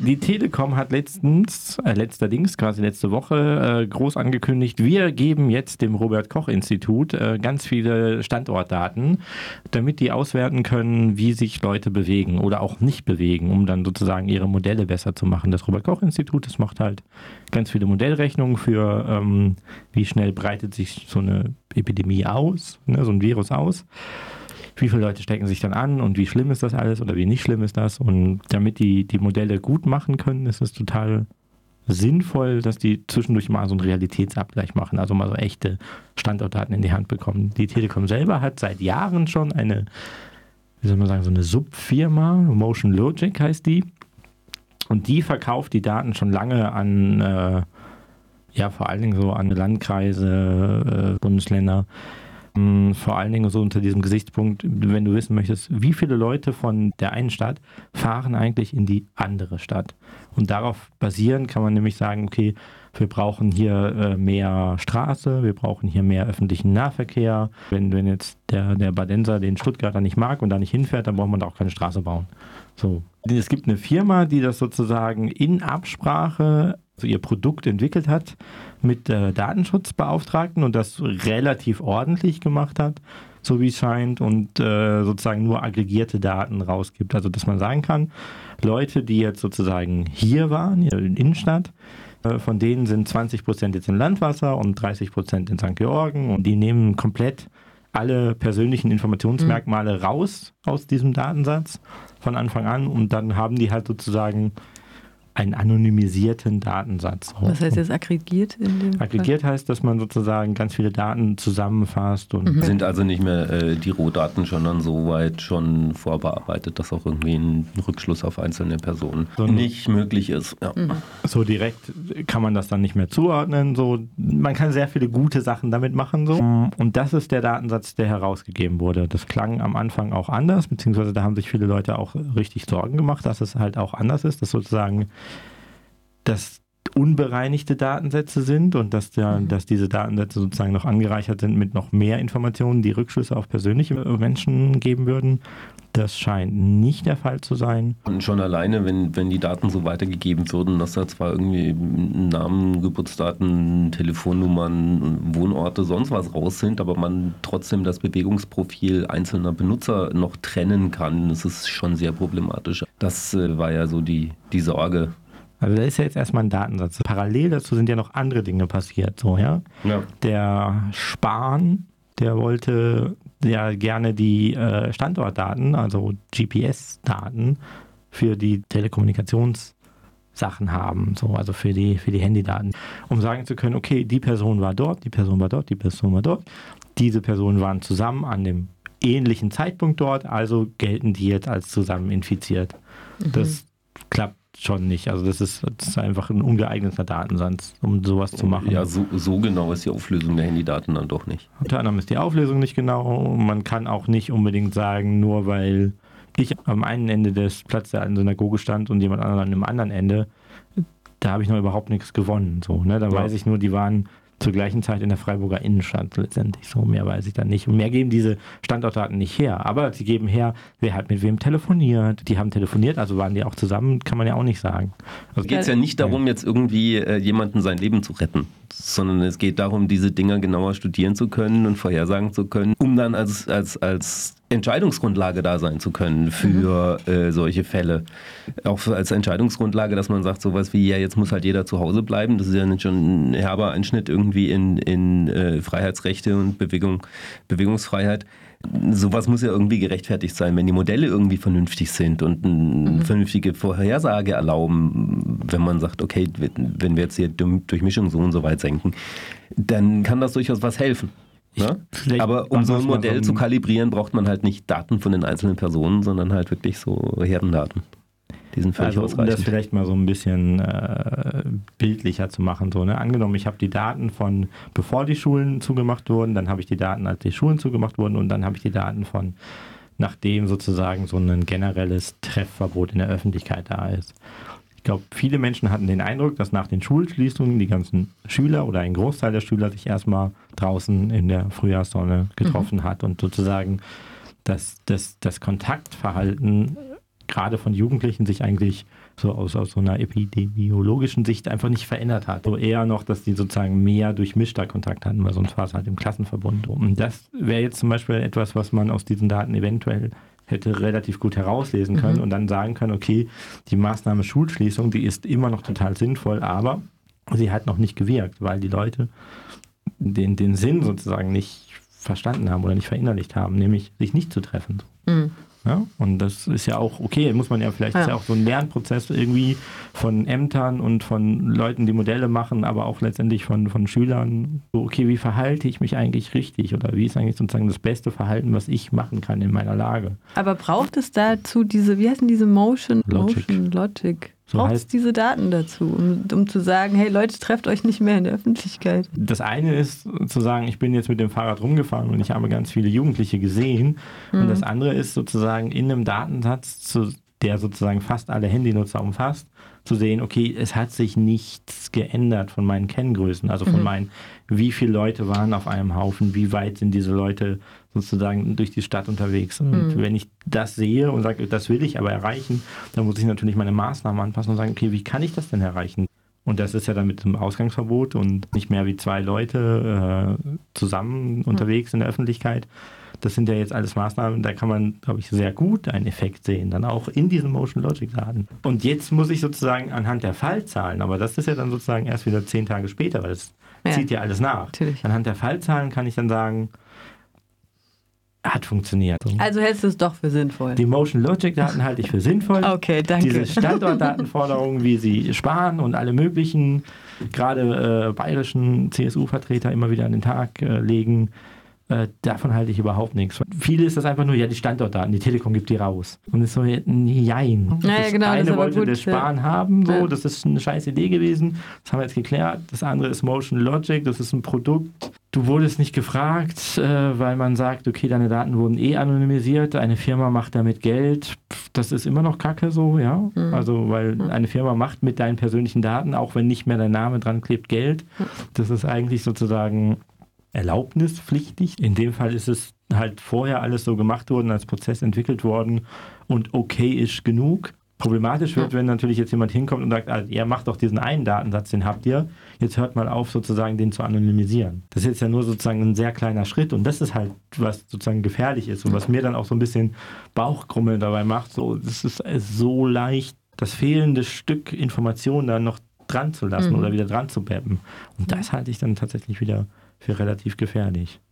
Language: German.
Die Telekom hat letztens, äh, letzterdings, quasi letzte Woche, äh, groß angekündigt, wir geben jetzt dem Robert-Koch-Institut äh, ganz viele Standortdaten, damit die auswerten können, wie sich Leute bewegen oder auch nicht bewegen, um dann sozusagen ihre Modelle besser zu machen. Das Robert-Koch-Institut, das macht halt ganz viele Modellrechnungen für, ähm, wie schnell breitet sich so eine Epidemie aus, ne, so ein Virus aus wie viele Leute stecken sich dann an und wie schlimm ist das alles oder wie nicht schlimm ist das. Und damit die die Modelle gut machen können, ist es total sinnvoll, dass die zwischendurch mal so einen Realitätsabgleich machen, also mal so echte Standortdaten in die Hand bekommen. Die Telekom selber hat seit Jahren schon eine, wie soll man sagen, so eine Subfirma, Motion Logic heißt die. Und die verkauft die Daten schon lange an, äh, ja, vor allen Dingen so an Landkreise, äh, Bundesländer vor allen Dingen so unter diesem Gesichtspunkt, wenn du wissen möchtest, wie viele Leute von der einen Stadt fahren eigentlich in die andere Stadt. Und darauf basieren kann man nämlich sagen, okay, wir brauchen hier äh, mehr Straße, wir brauchen hier mehr öffentlichen Nahverkehr. Wenn, wenn jetzt der, der Badenser den Stuttgarter nicht mag und da nicht hinfährt, dann braucht man da auch keine Straße bauen. So. Es gibt eine Firma, die das sozusagen in Absprache also ihr Produkt entwickelt hat mit äh, Datenschutzbeauftragten und das relativ ordentlich gemacht hat, so wie es scheint, und äh, sozusagen nur aggregierte Daten rausgibt. Also dass man sagen kann, Leute, die jetzt sozusagen hier waren, in der Innenstadt, äh, von denen sind 20 Prozent jetzt im Landwasser und 30 Prozent in St. Georgen und die nehmen komplett alle persönlichen Informationsmerkmale mhm. raus aus diesem Datensatz von Anfang an und dann haben die halt sozusagen einen anonymisierten Datensatz. Was heißt jetzt aggregiert? In dem aggregiert Fall? heißt, dass man sozusagen ganz viele Daten zusammenfasst. und mhm. Sind also nicht mehr äh, die Rohdaten schon dann so weit schon vorbearbeitet, dass auch irgendwie ein Rückschluss auf einzelne Personen so nicht möglich ist. Ja. Mhm. So direkt kann man das dann nicht mehr zuordnen. So, man kann sehr viele gute Sachen damit machen. So. Und das ist der Datensatz, der herausgegeben wurde. Das klang am Anfang auch anders, beziehungsweise da haben sich viele Leute auch richtig Sorgen gemacht, dass es halt auch anders ist, dass sozusagen dass unbereinigte Datensätze sind und dass, der, mhm. dass diese Datensätze sozusagen noch angereichert sind mit noch mehr Informationen, die Rückschlüsse auf persönliche Menschen geben würden. Das scheint nicht der Fall zu sein. Und schon alleine, wenn, wenn die Daten so weitergegeben würden, dass da zwar irgendwie Namen, Geburtsdaten, Telefonnummern, Wohnorte, sonst was raus sind, aber man trotzdem das Bewegungsprofil einzelner Benutzer noch trennen kann, das ist schon sehr problematisch. Das äh, war ja so die, die Sorge also da ist ja jetzt erstmal ein Datensatz. Parallel dazu sind ja noch andere Dinge passiert. So, ja? ja. Der Spahn, der wollte ja gerne die äh, Standortdaten, also GPS-Daten für die Telekommunikationssachen haben, so, also für die, für die Handydaten, um sagen zu können, okay, die Person war dort, die Person war dort, die Person war dort, diese Personen waren zusammen an dem ähnlichen Zeitpunkt dort, also gelten die jetzt als zusammen infiziert. Mhm. Das klappt schon nicht. Also das ist, das ist, einfach ein ungeeigneter Datensatz, um sowas zu machen. Ja, so, so, genau ist die Auflösung der Handydaten dann doch nicht. Unter anderem ist die Auflösung nicht genau. Man kann auch nicht unbedingt sagen, nur weil ich am einen Ende des Platzes der Synagoge stand und jemand anderen am anderen Ende, da habe ich noch überhaupt nichts gewonnen. So, ne? Da ja. weiß ich nur, die waren zur gleichen Zeit in der Freiburger Innenstadt letztendlich. So mehr weiß ich dann nicht. Und mehr geben diese Standortdaten nicht her. Aber sie geben her, wer hat mit wem telefoniert. Die haben telefoniert, also waren die auch zusammen, kann man ja auch nicht sagen. Also geht es ja nicht darum, jetzt irgendwie äh, jemanden sein Leben zu retten, sondern es geht darum, diese Dinger genauer studieren zu können und vorhersagen zu können, um dann als, als, als Entscheidungsgrundlage da sein zu können für mhm. äh, solche Fälle. Auch als Entscheidungsgrundlage, dass man sagt, sowas wie, ja, jetzt muss halt jeder zu Hause bleiben. Das ist ja nicht schon ein herber Einschnitt irgendwie in, in äh, Freiheitsrechte und Bewegung, Bewegungsfreiheit. Sowas muss ja irgendwie gerechtfertigt sein, wenn die Modelle irgendwie vernünftig sind und eine mhm. vernünftige Vorhersage erlauben, wenn man sagt, okay, wenn wir jetzt hier Durchmischung so und so weit senken, dann kann das durchaus was helfen. Ne? Aber um so ein Modell zu kalibrieren, braucht man halt nicht Daten von den einzelnen Personen, sondern halt wirklich so Herdendaten. Die sind völlig also, ausreichend. Um das vielleicht mal so ein bisschen äh, bildlicher zu machen. So, ne? Angenommen, ich habe die Daten von, bevor die Schulen zugemacht wurden, dann habe ich die Daten, als die Schulen zugemacht wurden und dann habe ich die Daten von, nachdem sozusagen so ein generelles Treffverbot in der Öffentlichkeit da ist. Ich glaube, viele Menschen hatten den Eindruck, dass nach den Schulschließungen die ganzen Schüler oder ein Großteil der Schüler sich erstmal draußen in der Frühjahrssonne getroffen mhm. hat und sozusagen das, das, das Kontaktverhalten gerade von Jugendlichen sich eigentlich so aus, aus so einer epidemiologischen Sicht einfach nicht verändert hat. So eher noch, dass die sozusagen mehr durchmischter Kontakt hatten, weil sonst war es halt im Klassenverbund. Und das wäre jetzt zum Beispiel etwas, was man aus diesen Daten eventuell hätte relativ gut herauslesen können mhm. und dann sagen können, okay, die Maßnahme Schulschließung, die ist immer noch total sinnvoll, aber sie hat noch nicht gewirkt, weil die Leute den, den Sinn sozusagen nicht verstanden haben oder nicht verinnerlicht haben, nämlich sich nicht zu treffen. Mhm. Ja? Und das ist ja auch okay, muss man ja vielleicht, ja. ist ja auch so ein Lernprozess irgendwie von Ämtern und von Leuten, die Modelle machen, aber auch letztendlich von, von Schülern. So, okay, wie verhalte ich mich eigentlich richtig oder wie ist eigentlich sozusagen das beste Verhalten, was ich machen kann in meiner Lage? Aber braucht es dazu diese, wie heißen diese Motion Logic? Motion Logic. So braucht es diese Daten dazu, um, um, zu sagen, hey Leute, trefft euch nicht mehr in der Öffentlichkeit? Das eine ist zu sagen, ich bin jetzt mit dem Fahrrad rumgefahren und ich habe ganz viele Jugendliche gesehen. Mhm. Und das andere ist sozusagen in einem Datensatz, zu, der sozusagen fast alle Handynutzer umfasst, zu sehen, okay, es hat sich nichts geändert von meinen Kenngrößen, also von mhm. meinen, wie viele Leute waren auf einem Haufen, wie weit sind diese Leute sozusagen durch die Stadt unterwegs. Und mhm. wenn ich das sehe und sage, das will ich aber erreichen, dann muss ich natürlich meine Maßnahmen anpassen und sagen, okay, wie kann ich das denn erreichen? Und das ist ja dann mit dem Ausgangsverbot und nicht mehr wie zwei Leute äh, zusammen unterwegs in der Öffentlichkeit. Das sind ja jetzt alles Maßnahmen, da kann man, glaube ich, sehr gut einen Effekt sehen, dann auch in diesen Motion Logic Daten. Und jetzt muss ich sozusagen anhand der Fallzahlen, aber das ist ja dann sozusagen erst wieder zehn Tage später, weil es ja. zieht ja alles nach. Natürlich. Anhand der Fallzahlen kann ich dann sagen, funktioniert. Also hältst du es doch für sinnvoll? Die Motion Logic Daten halte ich für sinnvoll. Okay, danke. Diese Standortdatenforderungen, wie sie sparen und alle möglichen, gerade äh, bayerischen CSU-Vertreter immer wieder an den Tag äh, legen, äh, davon halte ich überhaupt nichts. Viele ist das einfach nur, ja, die Standortdaten, die Telekom gibt die raus. Und es ist so, jein. Ja, ja, genau, das eine wollte gut, das Sparen ja. haben, so, das ist eine scheiß Idee gewesen. Das haben wir jetzt geklärt. Das andere ist Motion Logic, das ist ein Produkt. Du wurdest nicht gefragt, äh, weil man sagt, okay, deine Daten wurden eh anonymisiert, eine Firma macht damit Geld. Das ist immer noch Kacke so, ja. Mhm. Also, weil mhm. eine Firma macht mit deinen persönlichen Daten, auch wenn nicht mehr dein Name dran klebt, Geld. Das ist eigentlich sozusagen erlaubnispflichtig. In dem Fall ist es halt vorher alles so gemacht worden, als Prozess entwickelt worden und okay ist genug. Problematisch wird, wenn natürlich jetzt jemand hinkommt und sagt, ah, ihr macht doch diesen einen Datensatz, den habt ihr, jetzt hört mal auf, sozusagen den zu anonymisieren. Das ist jetzt ja nur sozusagen ein sehr kleiner Schritt und das ist halt, was sozusagen gefährlich ist und was mir dann auch so ein bisschen Bauchkrummeln dabei macht. So, das ist so leicht, das fehlende Stück Information dann noch dran zu lassen mhm. oder wieder dran zu beppen. Und das halte ich dann tatsächlich wieder für relativ gefährlich.